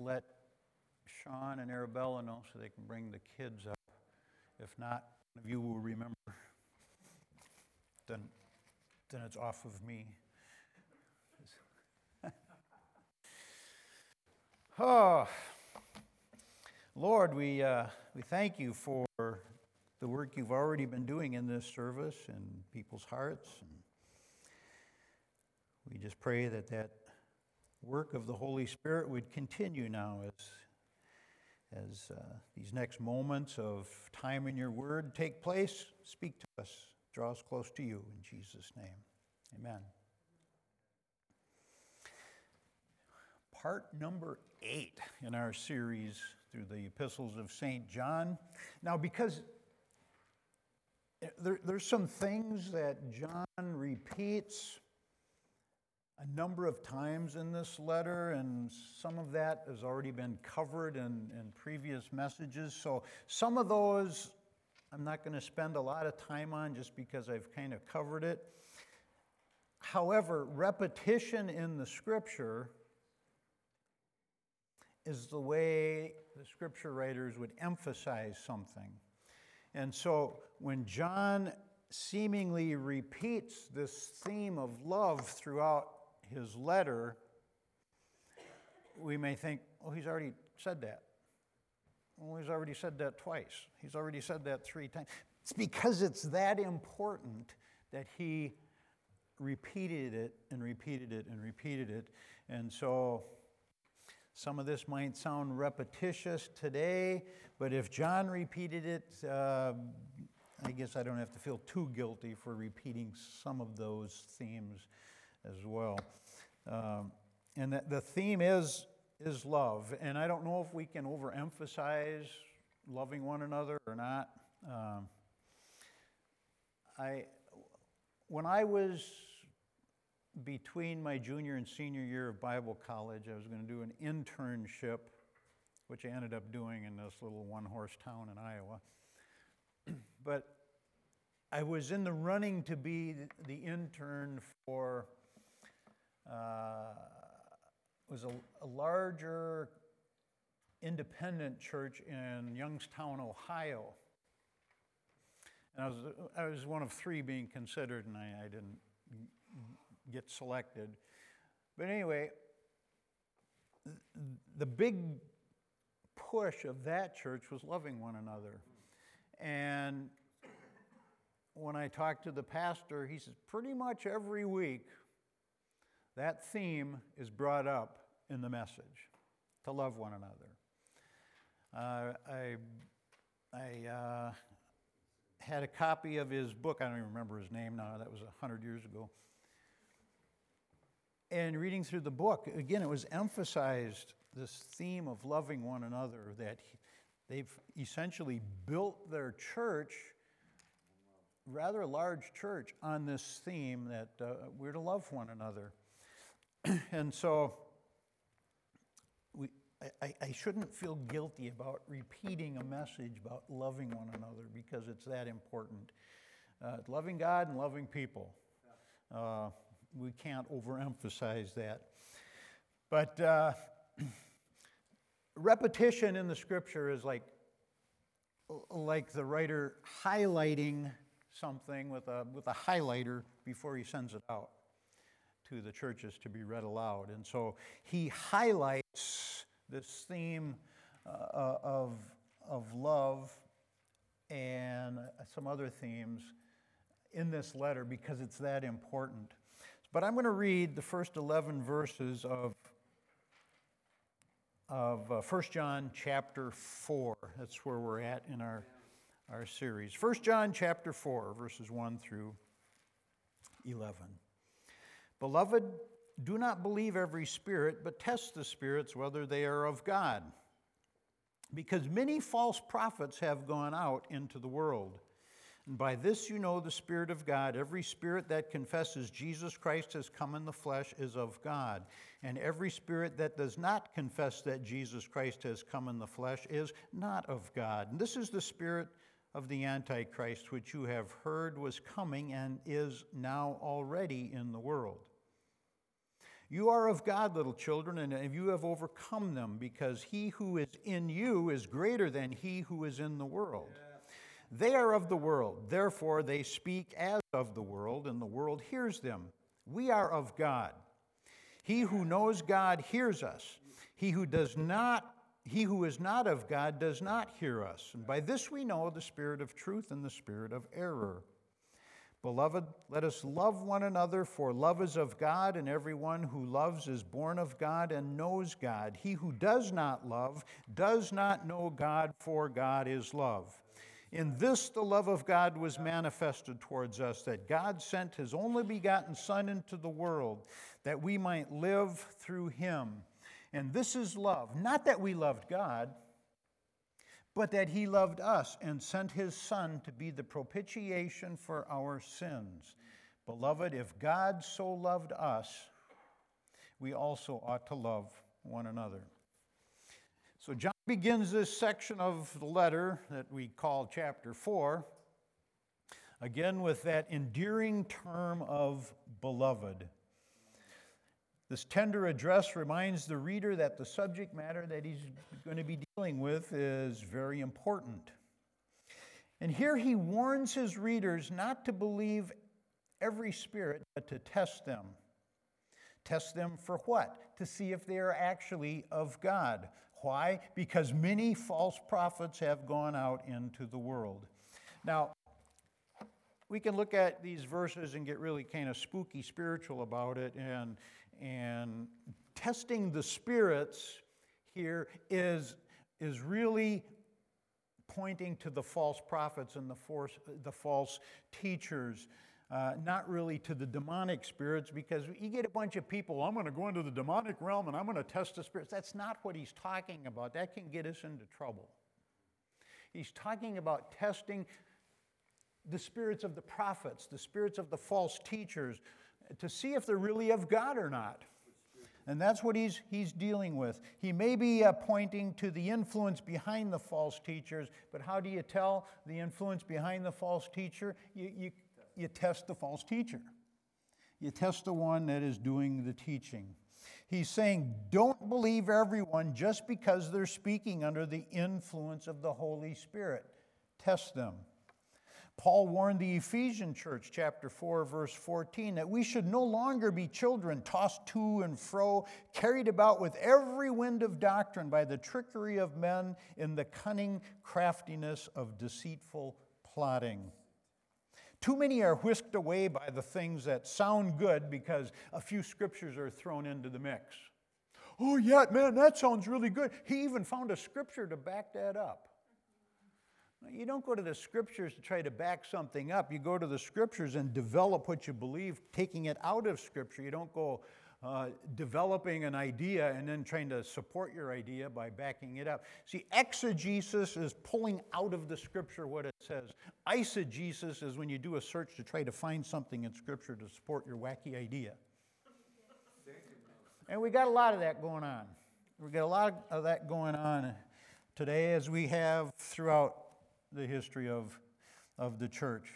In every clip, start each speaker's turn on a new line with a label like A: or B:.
A: let Sean and Arabella know so they can bring the kids up. If not, one of you will remember. Then, then it's off of me. oh, Lord, we, uh, we thank you for the work you've already been doing in this service and people's hearts. And we just pray that that work of the Holy Spirit would continue now as, as uh, these next moments of time in your word take place. Speak to us, draw us close to you in Jesus' name. Amen. Part number eight in our series through the epistles of St. John. Now, because there, there's some things that John repeats a number of times in this letter, and some of that has already been covered in, in previous messages. So, some of those I'm not going to spend a lot of time on just because I've kind of covered it. However, repetition in the scripture is the way the scripture writers would emphasize something. And so when John seemingly repeats this theme of love throughout his letter, we may think, oh, he's already said that. Well, he's already said that twice. He's already said that three times. It's because it's that important that he repeated it and repeated it and repeated it. And so some of this might sound repetitious today, but if John repeated it, uh, I guess I don't have to feel too guilty for repeating some of those themes as well. Um, and the, the theme is, is love. And I don't know if we can overemphasize loving one another or not. Um, I, when I was between my junior and senior year of Bible college, I was going to do an internship, which I ended up doing in this little one horse town in Iowa. but I was in the running to be the intern for Uh, was a, a, larger independent church in Youngstown, Ohio. And I was, I was one of three being considered, and I, I didn't get selected. But anyway, the big push of that church was loving one another. And when I talked to the pastor, he says, pretty much every week, that theme is brought up in the message to love one another. Uh, I, I uh, had a copy of his book. I don't even remember his name now. That was 100 years ago. And reading through the book, again, it was emphasized this theme of loving one another, that they've essentially built their church, rather large church, on this theme that uh, we're to love one another. and so we, I, I shouldn't feel guilty about repeating a message about loving one another because it's that important. Uh, loving God and loving people. Uh, we can't overemphasize that. But uh, repetition in the scripture is like, like the writer highlighting something with a, with a highlighter before he sends it out to the churches to be read aloud. And so he highlights this theme uh, of, of love and some other themes in this letter because it's that important. But I'm going to read the first 11 verses of, of uh, 1 John chapter 4. That's where we're at in our, our series. 1 John chapter 4, verses 1 through 11. Beloved, do not believe every spirit, but test the spirits whether they are of God. Because many false prophets have gone out into the world. And by this you know the Spirit of God. Every spirit that confesses Jesus Christ has come in the flesh is of God. And every spirit that does not confess that Jesus Christ has come in the flesh is not of God. And this is the spirit of the Antichrist, which you have heard was coming and is now already in the world. You are of God, little children, and you have overcome them, because he who is in you is greater than he who is in the world. They are of the world, therefore they speak as of the world, and the world hears them. We are of God. He who knows God hears us. He who does not he who is not of God does not hear us. And by this we know the spirit of truth and the spirit of error. Beloved, let us love one another, for love is of God, and everyone who loves is born of God and knows God. He who does not love does not know God, for God is love. In this, the love of God was manifested towards us, that God sent his only begotten Son into the world, that we might live through him. And this is love, not that we loved God but that he loved us and sent his Son to be the propitiation for our sins. Beloved, if God so loved us, we also ought to love one another. So, John begins this section of the letter that we call chapter 4, again with that endearing term of beloved. This tender address reminds the reader that the subject matter that he's going to be dealing with is very important. And here he warns his readers not to believe every spirit, but to test them. Test them for what? To see if they are actually of God. Why? Because many false prophets have gone out into the world. Now, we can look at these verses and get really kind of spooky spiritual about it and and testing the spirits here is, is really pointing to the false prophets and the, force, the false teachers. Uh, not really to the demonic spirits, because you get a bunch of people, I'm going to go into the demonic realm and I'm going to test the spirits. That's not what he's talking about. That can get us into trouble. He's talking about testing the spirits of the prophets, the spirits of the false teachers, to see if they're really of God or not. And that's what he's, he's dealing with. He may be uh, pointing to the influence behind the false teachers, but how do you tell the influence behind the false teacher? You, you, you test the false teacher, you test the one that is doing the teaching. He's saying, don't believe everyone just because they're speaking under the influence of the Holy Spirit. Test them. Paul warned the Ephesian church, chapter 4, verse 14, that we should no longer be children tossed to and fro, carried about with every wind of doctrine by the trickery of men in the cunning craftiness of deceitful plotting. Too many are whisked away by the things that sound good because a few scriptures are thrown into the mix. Oh, yeah, man, that sounds really good. He even found a scripture to back that up. You don't go to the scriptures to try to back something up. You go to the scriptures and develop what you believe, taking it out of scripture. You don't go uh, developing an idea and then trying to support your idea by backing it up. See, exegesis is pulling out of the scripture what it says. Eisegesis is when you do a search to try to find something in scripture to support your wacky idea. And we got a lot of that going on. We got a lot of that going on today as we have throughout the history of, of the church.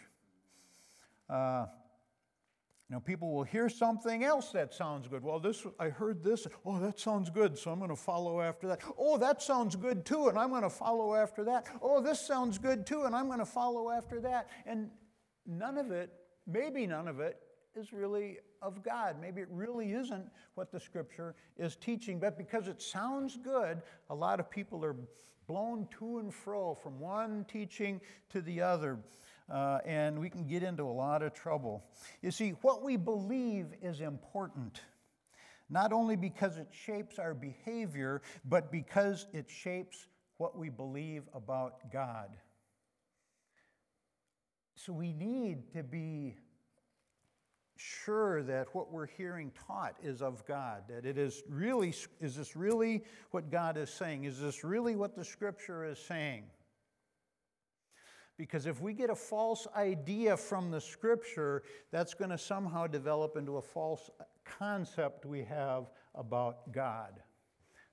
A: Uh, you know, people will hear something else that sounds good. Well, this I heard this. Oh, that sounds good, so I'm going to follow after that. Oh, that sounds good too, and I'm going to follow after that. Oh, this sounds good too, and I'm going to follow after that. And none of it, maybe none of it, is really of God. Maybe it really isn't what the Scripture is teaching, but because it sounds good, a lot of people are blown to and fro from one teaching to the other. Uh, and we can get into a lot of trouble. You see, what we believe is important, not only because it shapes our behavior, but because it shapes what we believe about God. So we need to be sure that what we're hearing taught is of God, that it is really, is this really what God is saying? Is this really what the scripture is saying? Because if we get a false idea from the scripture, that's going to somehow develop into a false concept we have about God.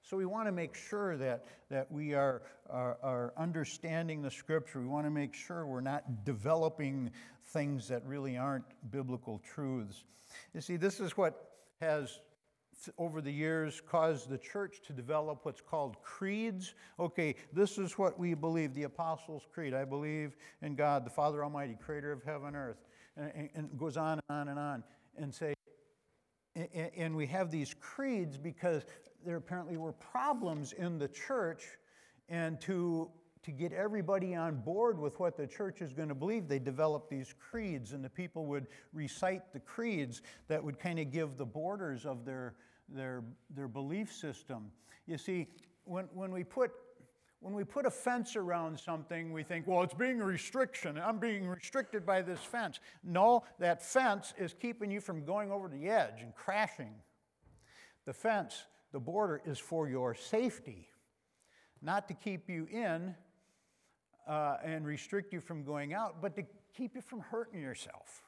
A: So we want to make sure that, that we are, are, are, understanding the scripture. We want to make sure we're not developing things that really aren't biblical truths. You see, this is what has over the years caused the church to develop what's called creeds. Okay, this is what we believe the Apostles' Creed. I believe in God, the Father Almighty, creator of heaven and earth. And, and goes on and on and on. And say, and we have these creeds because there apparently were problems in the church. And to to get everybody on board with what the church is going to believe, they developed these creeds, and the people would recite the creeds that would kind of give the borders of their, their, their belief system. You see, when, when, we put, when we put a fence around something, we think, well, it's being a restriction. I'm being restricted by this fence. No, that fence is keeping you from going over the edge and crashing. The fence, the border, is for your safety, not to keep you in uh, and restrict you from going out, but to keep you from hurting yourself.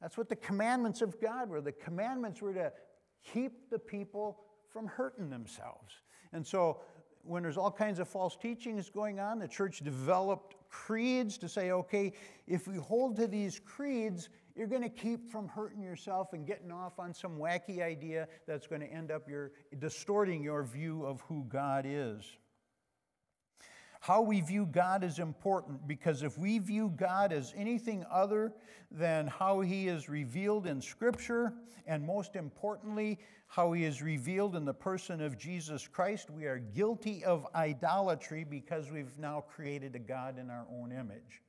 A: That's what the commandments of God were. The commandments were to keep the people from hurting themselves. And so, when there's all kinds of false teachings going on, the church developed creeds to say, okay, if we hold to these creeds, you're going to keep from hurting yourself and getting off on some wacky idea that's going to end up your distorting your view of who God is. How we view God is important because if we view God as anything other than how He is revealed in Scripture, and most importantly, how He is revealed in the person of Jesus Christ, we are guilty of idolatry because we've now created a God in our own image.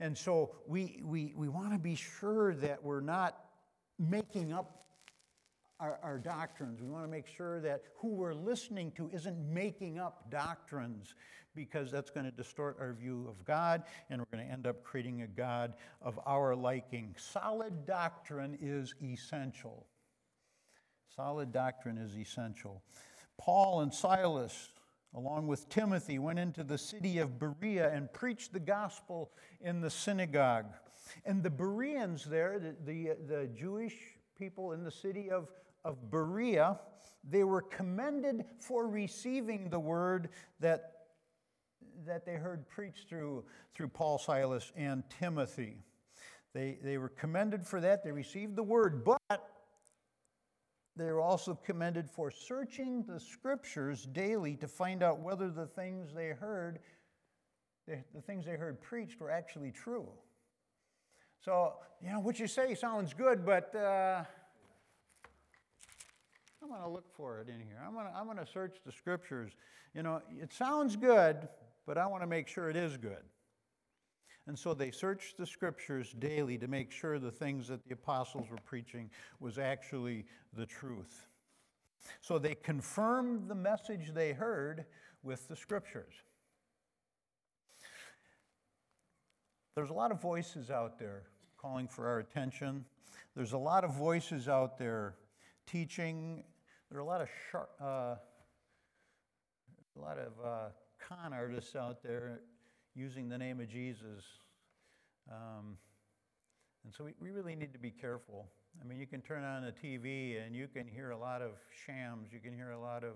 A: And so we, we, we want to be sure that we're not making up our, our, doctrines. We want to make sure that who we're listening to isn't making up doctrines because that's going to distort our view of God and we're going to end up creating a God of our liking. Solid doctrine is essential. Solid doctrine is essential. Paul and Silas, along with Timothy, went into the city of Berea and preached the gospel in the synagogue. And the Bereans there, the, the, the Jewish people in the city of of Berea, they were commended for receiving the word that, that they heard preached through, through Paul, Silas, and Timothy. They, they were commended for that. They received the word, but they were also commended for searching the scriptures daily to find out whether the things they heard, the, the things they heard preached, were actually true. So, you know, what you say sounds good, but. Uh, I'm going to look for it in here. I'm going I'm going to search the scriptures. You know, it sounds good, but I want to make sure it is good. And so they searched the scriptures daily to make sure the things that the apostles were preaching was actually the truth. So they confirmed the message they heard with the scriptures. There's a lot of voices out there calling for our attention. There's a lot of voices out there teaching there are a lot of sharp, uh, a lot of uh, con artists out there using the name of Jesus. Um, and so we, we really need to be careful. I mean, you can turn on the TV and you can hear a lot of shams, you can hear a lot of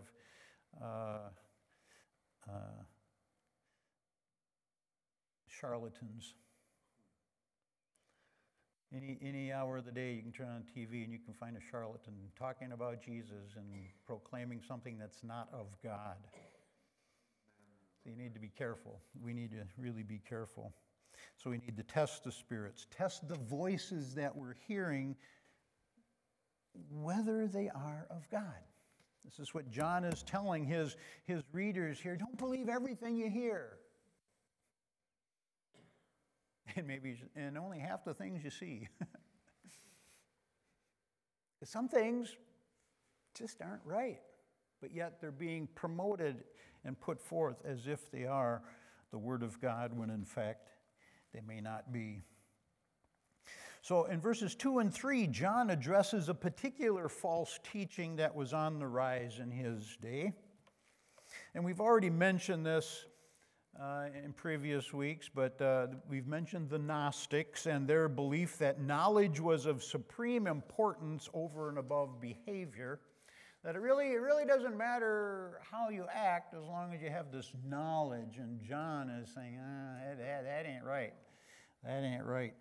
A: uh, uh, charlatans. Any, any hour of the day, you can turn on TV and you can find a charlatan talking about Jesus and proclaiming something that's not of God. You need to be careful. We need to really be careful. So we need to test the spirits, test the voices that we're hearing, whether they are of God. This is what John is telling his, his readers here. Don't believe everything you hear and maybe and only half the things you see. Some things just aren't right, but yet they're being promoted and put forth as if they are the Word of God, when in fact they may not be. So in verses 2 and 3, John addresses a particular false teaching that was on the rise in his day. And we've already mentioned this uh, in previous weeks, but uh, we've mentioned the Gnostics and their belief that knowledge was of supreme importance over and above behavior. That it really, it really doesn't matter how you act as long as you have this knowledge. And John is saying, ah, that, that, that ain't right. That ain't right.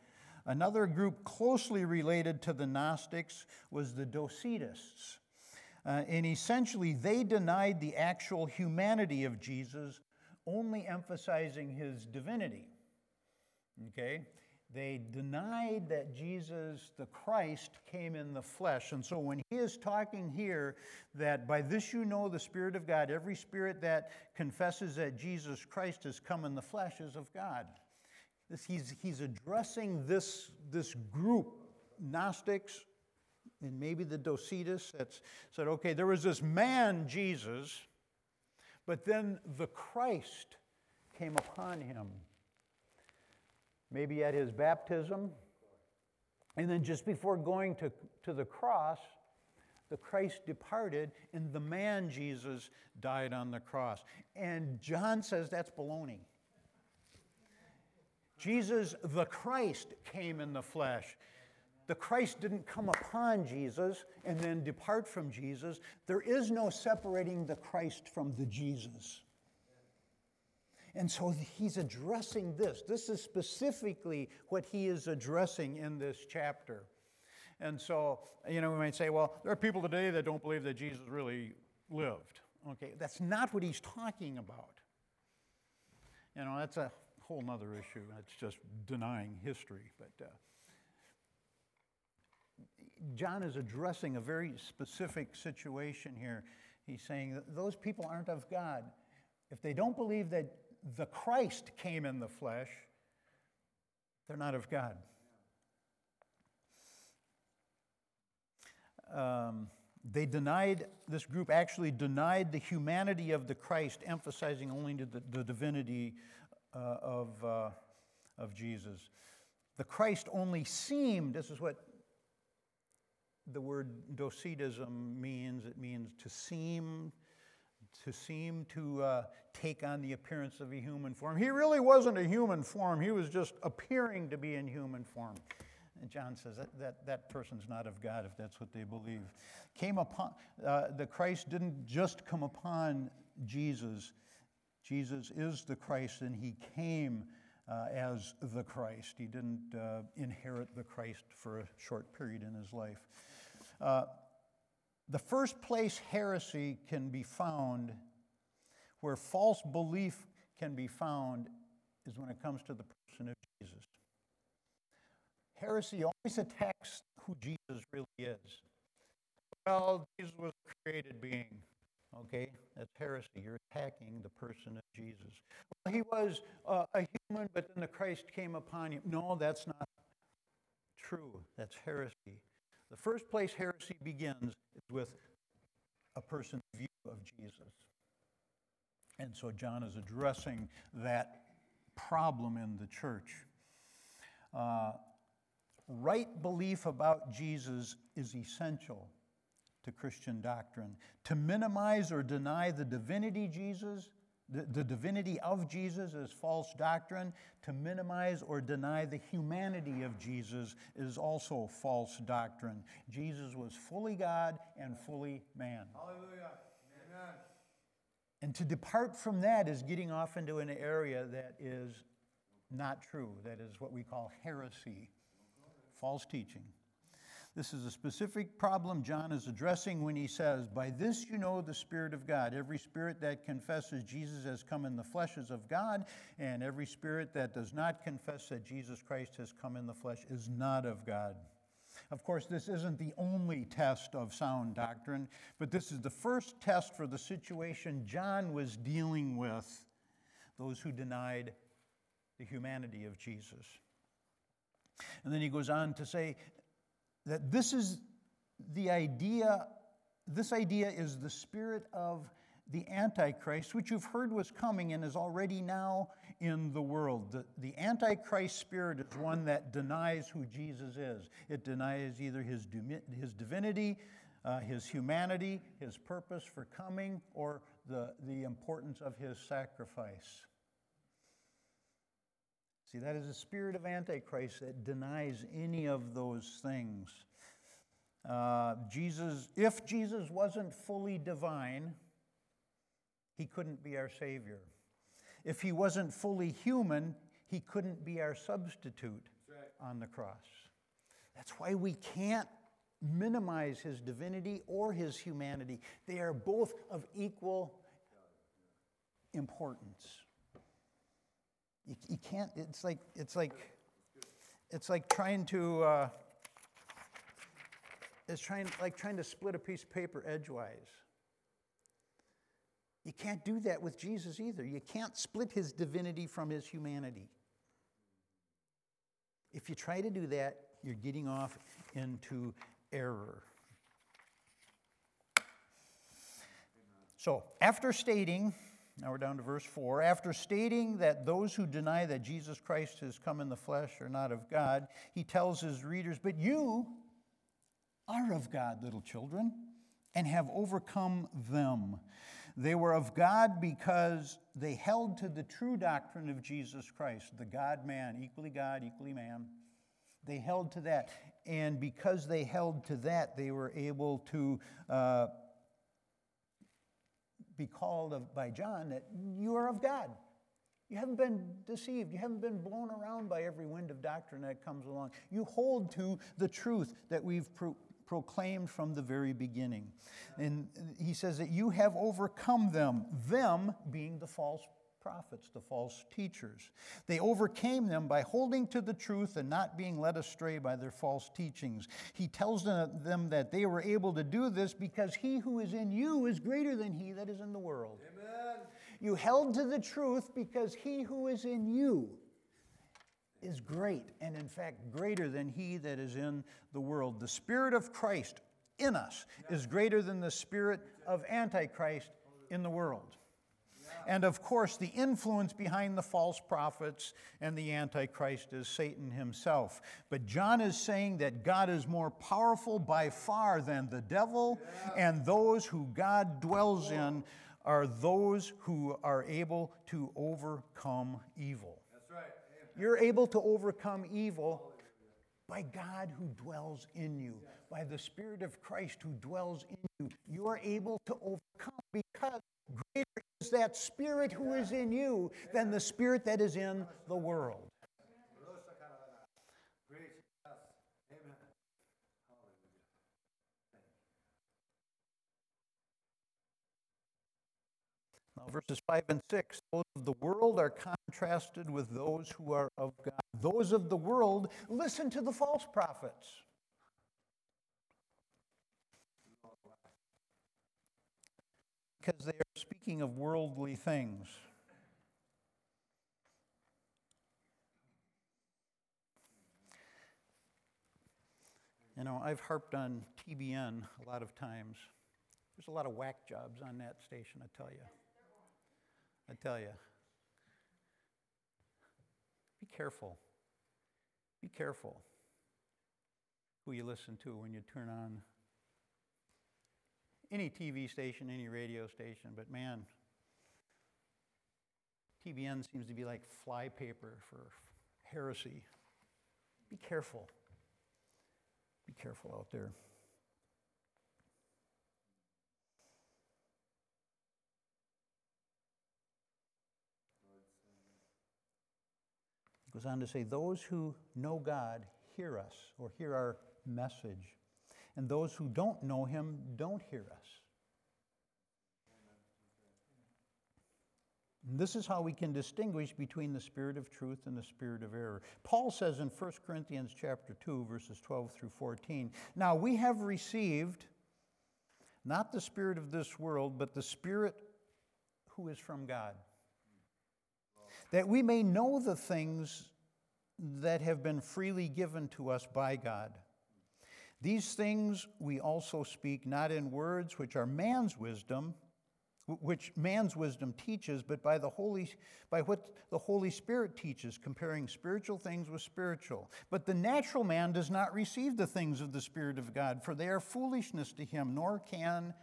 A: Another group closely related to the Gnostics was the Docetists. Uh, and essentially, they denied the actual humanity of Jesus, only emphasizing his divinity. Okay? They denied that Jesus, the Christ, came in the flesh. And so when he is talking here that by this you know the Spirit of God, every spirit that confesses that Jesus Christ has come in the flesh is of God. This, he's, he's addressing this, this group, Gnostics, and maybe the Docetists, that said, okay, there was this man, Jesus, but then the Christ came upon him maybe at his baptism. And then just before going to, to the cross, the Christ departed and the man Jesus died on the cross. And John says that's baloney. Jesus, the Christ, came in the flesh. The Christ didn't come upon Jesus and then depart from Jesus. There is no separating the Christ from the Jesus. And so he's addressing this. This is specifically what he is addressing in this chapter. And so, you know, we might say, well, there are people today that don't believe that Jesus really lived. Okay, that's not what he's talking about. You know, that's a whole other issue. That's just denying history. But uh, John is addressing a very specific situation here. He's saying that those people aren't of God. If they don't believe that the Christ came in the flesh, they're not of God. Um, they denied, this group actually denied the humanity of the Christ, emphasizing only the, the divinity uh, of, uh, of Jesus. The Christ only seemed, this is what the word docetism means it means to seem, to seem to uh, take on the appearance of a human form. He really wasn't a human form, he was just appearing to be in human form. And John says that, that, that person's not of God if that's what they believe. Came upon, uh, the Christ didn't just come upon Jesus. Jesus is the Christ, and he came uh, as the Christ. He didn't uh, inherit the Christ for a short period in his life. The first place heresy can be found, where false belief can be found, is when it comes to the person of Jesus. Heresy always attacks who Jesus really is. Well, Jesus was a created being. Okay, that's heresy. You're attacking the person of Jesus. Well, he was uh, a human, but then the Christ came upon him. No, that's not true. That's heresy. The first place heresy begins is with a person's view of Jesus. And so John is addressing that problem in the church. Uh, right belief about Jesus is essential to Christian doctrine. To minimize or deny the divinity Jesus the, the divinity of Jesus is false doctrine. To minimize or deny the humanity of Jesus is also false doctrine. Jesus was fully God and fully man. Hallelujah. Amen. And to depart from that is getting off into an area that is not true. That is what we call heresy, false teaching. This is a specific problem John is addressing when he says, By this you know the Spirit of God. Every spirit that confesses Jesus has come in the flesh is of God, and every spirit that does not confess that Jesus Christ has come in the flesh is not of God. Of course, this isn't the only test of sound doctrine, but this is the first test for the situation John was dealing with those who denied the humanity of Jesus. And then he goes on to say, that this is the idea, this idea is the spirit of the Antichrist, which you've heard was coming and is already now in the world. The, the Antichrist spirit is one that denies who Jesus is. It denies either his, his divinity, uh, his humanity, his purpose for coming, or the, the importance of his sacrifice. See, that is a spirit of Antichrist that denies any of those things. Uh, Jesus, if Jesus wasn't fully divine, he couldn't be our Savior. If he wasn't fully human, he couldn't be our substitute. Right. on the cross. That's why we can't minimize his divinity or his humanity. They are both of equal importance. You, you can't, it's like, it's like, it's like trying to, uh, it's trying, like trying to split a piece of paper edgewise. You can't do that with Jesus either. You can't split his divinity from his humanity. If you try to do that, you're getting off into error. So, after stating, now we're down to verse 4, after stating that those who deny that Jesus Christ has come in the flesh are not of God, he tells his readers, But you are of God, little children, and have overcome them. They were of God because they held to the true doctrine of Jesus Christ, the God man, equally God, equally man. They held to that. And because they held to that, they were able to uh, be called of, by John that you are of God. You haven't been deceived. You haven't been blown around by every wind of doctrine that comes along. You hold to the truth that we've pro- proclaimed from the very beginning. And he says that you have overcome them, them being the false prophets, the false teachers. They overcame them by holding to the truth and not being led astray by their false teachings. He tells them that they were able to do this because he who is in you is greater than he that is in the world. Amen. You held to the truth because he who is in you is great, and in fact, greater than he that is in the world. The Spirit of Christ in us is greater than the spirit of Antichrist in the world and of course, the influence behind the false prophets and the Antichrist is Satan himself. But John is saying that God is more powerful by far than the devil, and those who God dwells in are those who are able to overcome evil. That's right. You're able to overcome evil by God who dwells in you, by the Spirit of Christ who dwells in you. You are able to overcome because greater is that spirit who is in you than the spirit that is in the world. Now, verses 5 and 6 those of the world are contrasted with those who are of God. Those of the world listen to the false prophets. because they speaking of worldly things. You know, I've harped on TBN a lot of times. There's a lot of whack jobs on that station, I tell you. I tell you. Be careful. Be careful who you listen to when you turn on any TV station, any radio station, but man, TBN seems to be like flypaper for heresy. Be careful. Be careful out there. He goes on to say, Those who know God hear us or hear our message and those who don't know him don't hear us. And this is how we can distinguish between the spirit of truth and the spirit of error. Paul says in 1 Corinthians chapter 2 verses 12 through 14, "Now we have received not the spirit of this world, but the spirit who is from God, that we may know the things that have been freely given to us by God." These things we also speak not in words which are man's wisdom, which man's wisdom teaches, but by the Holy by what the Holy Spirit teaches, comparing spiritual things with spiritual. But the natural man does not receive the things of the Spirit of God, for they are foolishness to him, nor can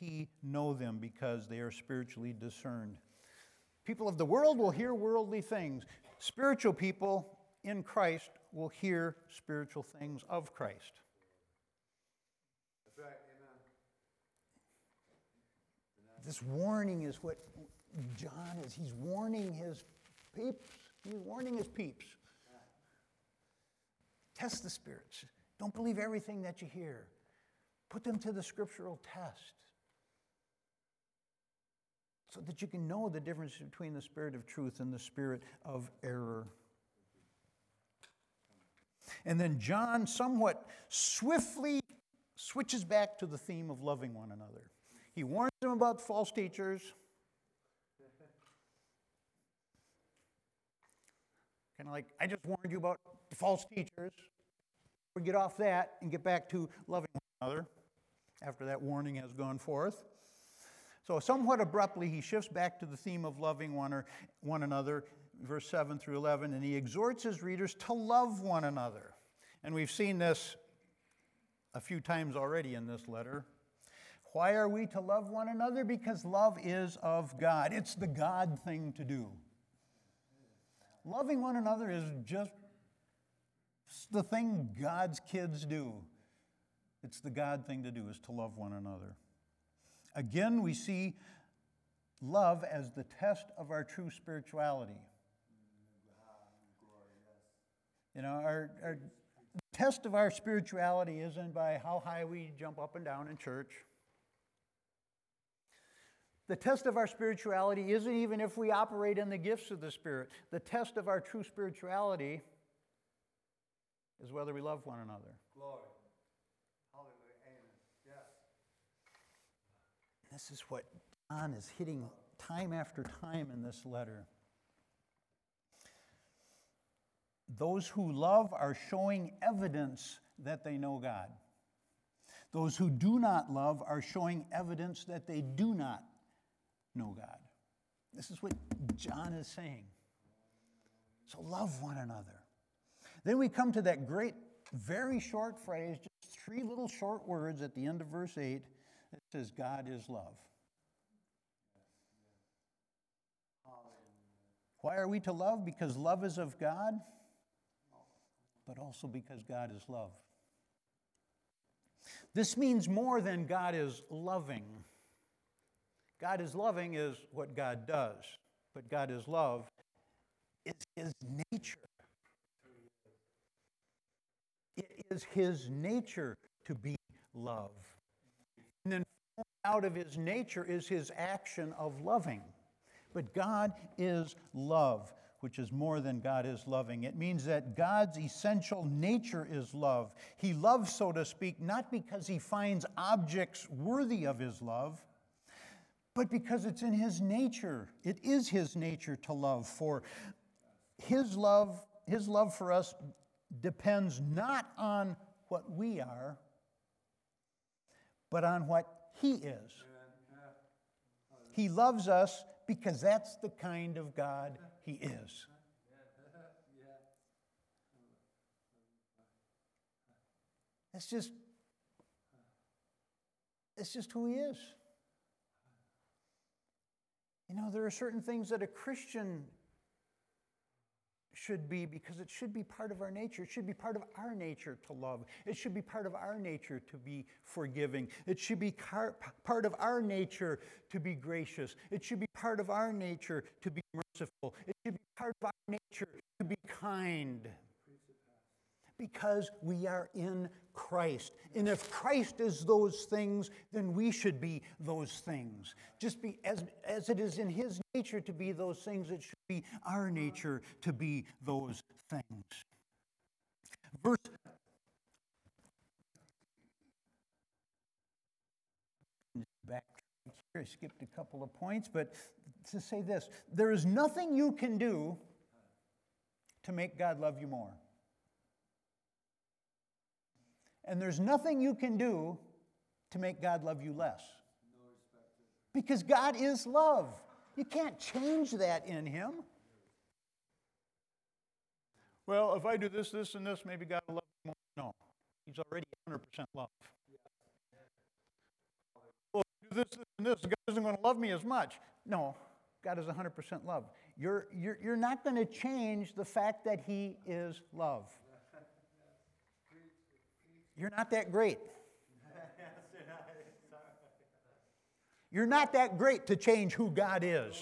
A: he know them because they are spiritually discerned. People of the world will hear worldly things. Spiritual people in Christ will hear spiritual things of Christ. This warning is what John is. He's warning his peeps. He's warning his peeps. Test the spirits. Don't believe everything that you hear. Put them to the scriptural test so that you can know the difference between the spirit of truth and the spirit of error. And then John somewhat swiftly switches back to the theme of loving one another. He warns them about false teachers. Kind of like, I just warned you about false teachers. We get off that and get back to loving one another after that warning has gone forth. So, somewhat abruptly, he shifts back to the theme of loving one, or, one another, verse 7 through 11, and he exhorts his readers to love one another. And we've seen this a few times already in this letter. Why are we to love one another? Because love is of God. It's the God thing to do. Loving one another is just the thing God's kids do. It's the God thing to do, is to love one another. Again, we see love as the test of our true spirituality. You know, our, our test of our spirituality isn't by how high we jump up and down in church. The test of our spirituality isn't even if we operate in the gifts of the Spirit. The test of our true spirituality is whether we love one another.
B: Glory. Hallelujah. Amen. Yes.
A: This is what John is hitting time after time in this letter. Those who love are showing evidence that they know God. Those who do not love are showing evidence that they do not know God. This is what John is saying. So love one another. Then we come to that great, very short phrase, just three little short words at the end of verse 8 that says, God is love. Why are we to love? Because love is of God, but also because God is love. This means more than God is loving. God is loving is what God does, but God is love is his nature. It is his nature to be love. And then out of his nature is his action of loving. But God is love, which is more than God is loving. It means that God's essential nature is love. He loves, so to speak, not because he finds objects worthy of his love, but because it's in his nature. It is his nature to love. For his love, his love for us depends not on what we are, but on what he is. He loves us because that's the kind of God he is. It's just it's just who he is. You know, there are certain things that a Christian should be because it should be part of our nature. It should be part of our nature to love. It should be part of our nature to be forgiving. It should be car- part of our nature to be gracious. It should be part of our nature to be merciful. It should be part of our nature to be kind because we are in Christ. And if Christ is those things, then we should be those things. Just be as, as it is in his nature to be those things, it should be our nature to be those things. Verse back here, I skipped a couple of points, but to say this there is nothing you can do to make God love you more. And there's nothing you can do to make God love you less. Because God is love. You can't change that in Him. Well, if I do this, this, and this, maybe God will love me more. No, He's already 100% love. Well, if I do this, this, and this, God isn't going to love me as much. No, God is 100% love. You're, you're, you're not going to change the fact that He is love. You're not that great. You're not that great to change who God is.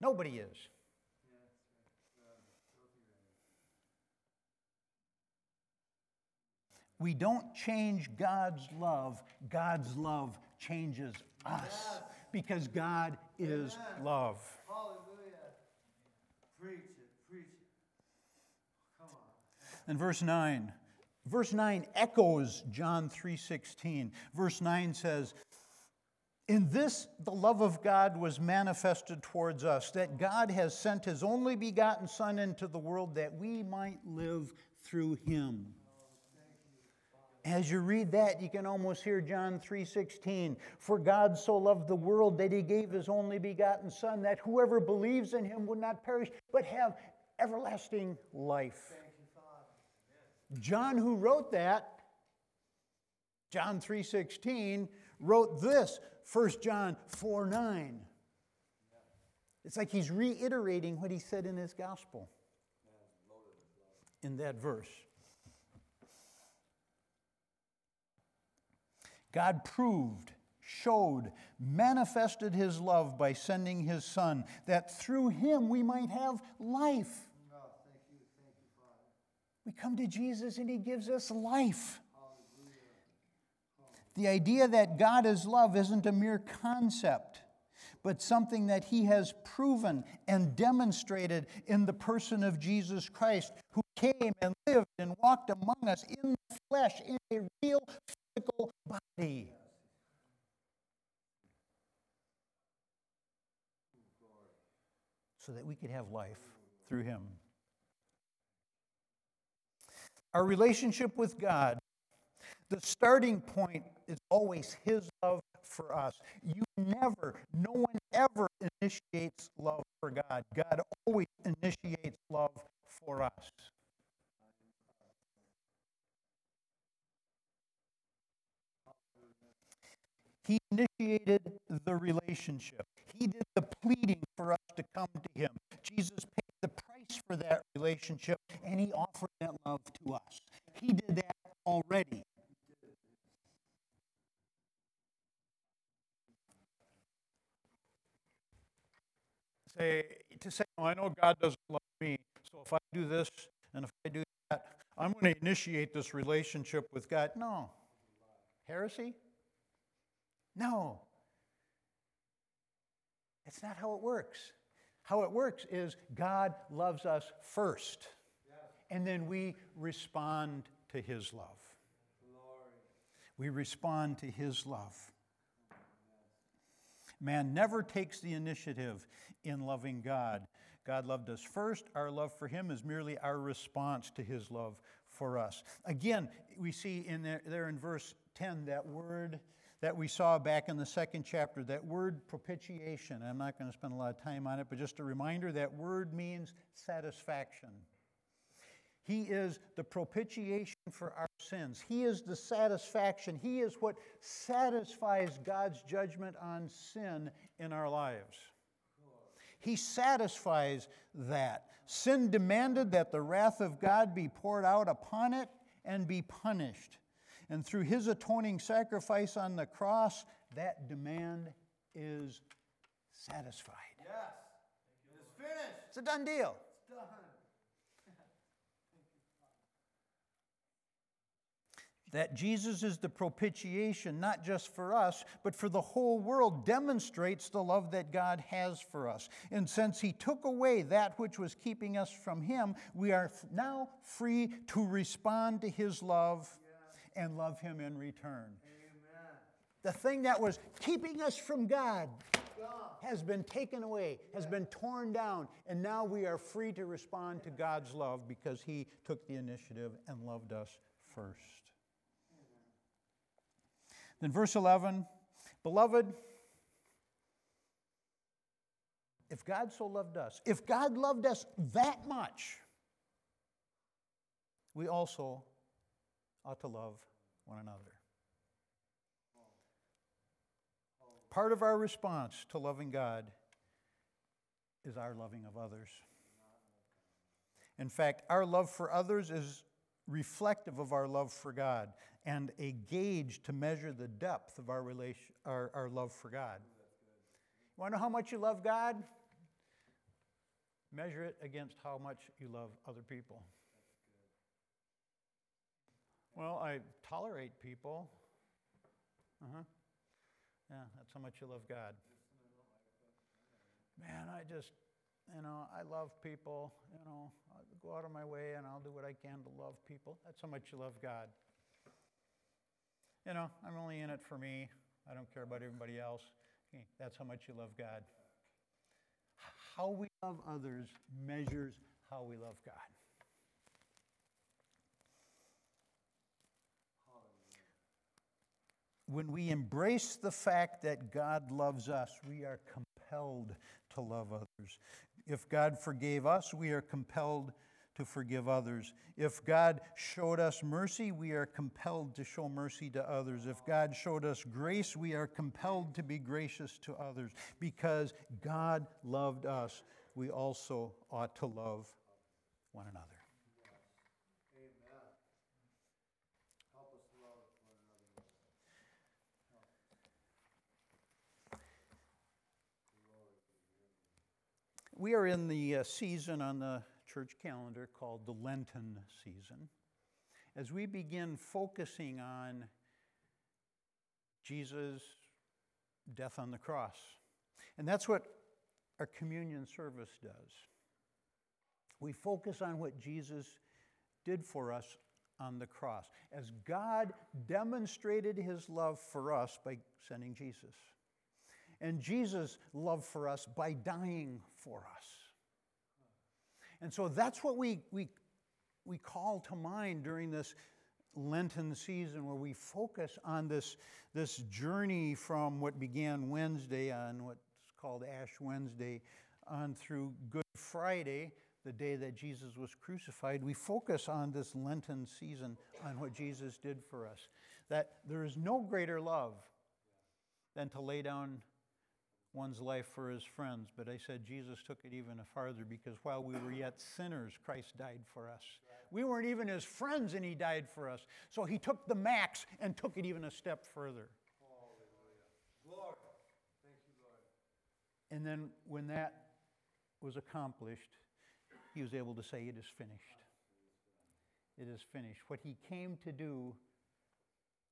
A: Nobody is. We don't change God's love, God's love changes us because God is love.
B: Hallelujah. Preach.
A: And verse 9. Verse 9 echoes John 3:16. Verse 9 says, "In this the love of God was manifested towards us, that God has sent his only begotten son into the world that we might live through him." As you read that, you can almost hear John 3:16, "For God so loved the world that he gave his only begotten son that whoever believes in him would not perish but have everlasting life." John who wrote that, John 3:16, wrote this, 1 John 4:9. It's like he's reiterating what he said in his gospel in that verse. God proved, showed, manifested his love by sending his son, that through him we might have life.
B: Oh, thank you, thank you, Father.
A: We come to Jesus and he gives us life. The idea that God is love isn't a mere concept, but something that he has proven and demonstrated in the person of Jesus Christ, who came and lived and walked among us in the flesh, in a real physical body. So that we could have life through him. Our relationship with God, the starting point is always His love for us. You never, no one ever initiates love for God. God always initiates love for us. He initiated the relationship. He did the pleading for us to come to Him. Jesus for that relationship, and He offered that love to us. He did that already. Say, to say, oh, I know God doesn't love me, so if I do this and if I do that, I'm going to initiate this relationship with God. No. Heresy? No. That's not how it works. How it works is God loves us first, and then we respond to his love. We respond to his love. Man never takes the initiative in loving God. God loved us first. Our love for him is merely our response to his love for us. Again, we see in there, there in verse 10 that word that we saw back in the second chapter, that word propitiation. I'm not going to spend a lot of time on it, but just a reminder that word means satisfaction. He is the propitiation for our sins. He is the satisfaction. He is what satisfies God's judgment on sin in our lives. He satisfies that. Sin demanded that the wrath of God be poured out upon it and be punished. And through his atoning sacrifice on the cross, that demand is satisfied.
B: Yes. It's finished.
A: It's a done deal.
B: It's done.
A: That Jesus is the propitiation, not just for us, but for the whole world, demonstrates the love that God has for us. And since He took away that which was keeping us from Him, we are now free to respond to His love and love Him in return.
B: Amen.
A: The thing that was keeping us from God has been taken away, has been torn down, and now we are free to respond to God's love because He took the initiative and loved us first. Then, verse 11 Beloved, if God so loved us, if God loved us that much, we also ought to love one another. Part of our response to loving God is our loving of others. In fact, our love for others is reflective of our love for God and a gauge to measure the depth of our, relation, our, our love for God. You want to know how much you love God? Measure it against how much you love other people. Well, I tolerate people. Uh huh. Yeah, that's how much you love God. Man, I just, you know, I love people. You know, I'll go out of my way and I'll do what I can to love people. That's how much you love God. You know, I'm only in it for me. I don't care about everybody else. That's how much you love God. How we love others measures how we love God. When we embrace the fact that God loves us, we are compelled to love others. If God forgave us, we are compelled to forgive others. If God showed us mercy, we are compelled to show mercy to others. If God showed us grace, we are compelled to be gracious to others. Because God loved us, we also ought to love one another.
B: Amen. Help us love one another.
A: We are in the uh, season on the church calendar called the Lenten season. As we begin focusing on Jesus' death on the cross. And that's what our communion service does. We focus on what Jesus did for us on the cross, as God demonstrated his love for us by sending Jesus and Jesus' love for us by dying for us. And so that's what we, we, we call to mind during this Lenten season where we focus on this, this journey from what began Wednesday on what's called Ash Wednesday on through Good Friday, the day that Jesus was crucified. We focus on this Lenten season on what Jesus did for us. That there is no greater love than to lay down one's life for his friends. But I said Jesus took it even farther because while we were yet sinners, Christ died for us. We weren't even his friends and he died for us. So he took the max and took it even a step further.
B: Glory. Thank you, Lord.
A: And then when that was accomplished, he was able to say, It is finished. It is finished. What he came to do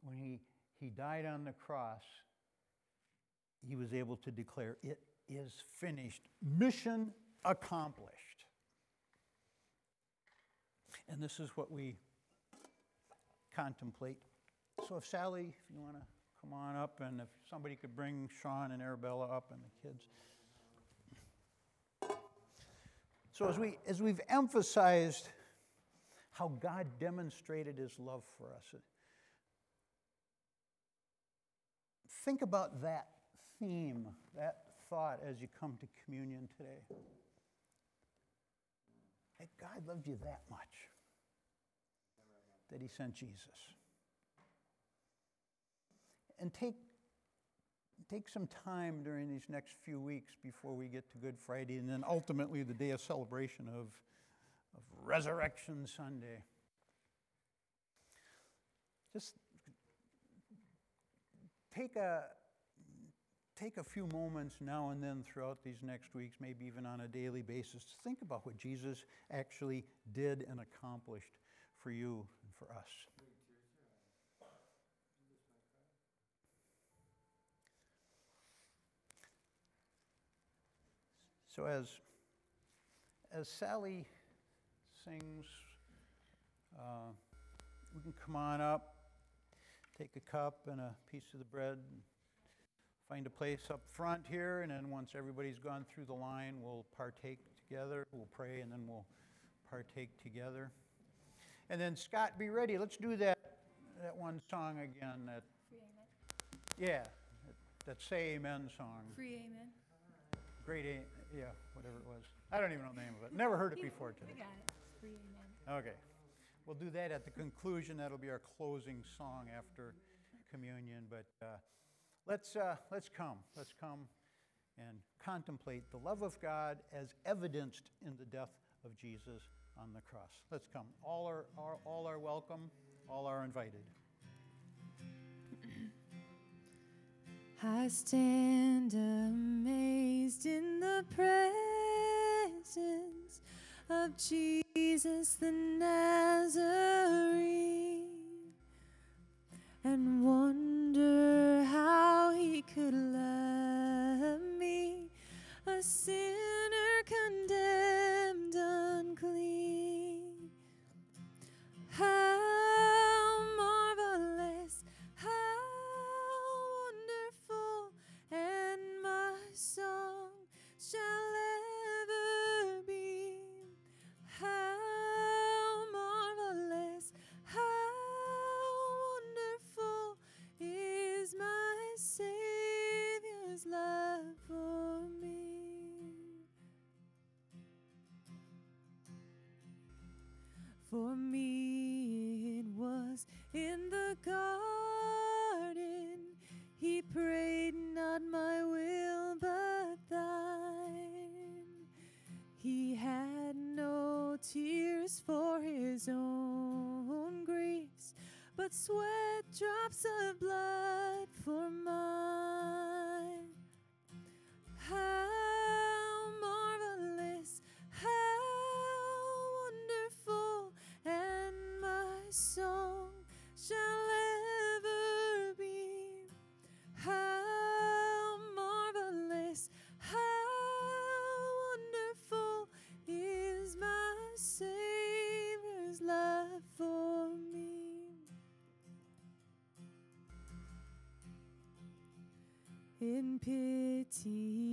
A: when he, he died on the cross he was able to declare, It is finished. Mission accomplished. And this is what we contemplate. So, if Sally, if you want to come on up, and if somebody could bring Sean and Arabella up and the kids. So, as, we, as we've emphasized how God demonstrated his love for us, think about that theme, that thought as you come to communion today. That God loved you that much that he sent Jesus. And take, take some time during these next few weeks before we get to Good Friday and then ultimately the day of celebration of, of Resurrection Sunday. Just take a, take a few moments now and then throughout these next weeks, maybe even on a daily basis, to think about what Jesus actually did and accomplished for you and for us. So as as Sally sings, uh, we can come on up, take a cup and a piece of the bread find a place up front here, and then once everybody's gone through the line, we'll partake together. We'll pray, and then we'll partake together. And then Scott, be ready. Let's do that that one song again. That
C: Free
A: yeah, that, that Say Amen song.
C: Free Amen.
A: Great, a- yeah, whatever it was. I don't even know the name of it. Never heard it before today.
C: got it. Free Amen.
A: Okay, we'll do that at the conclusion. That'll be our closing song after communion. But uh, Let's, uh, let's come. Let's come and contemplate the love of God as evidenced in the death of Jesus on the cross. Let's come. All are, are all are welcome, all are invited.
C: I stand amazed in the presence of Jesus the Nazarene and wonder could love me, a sinner condemned unclean. sweat drops of blood for my. in pity.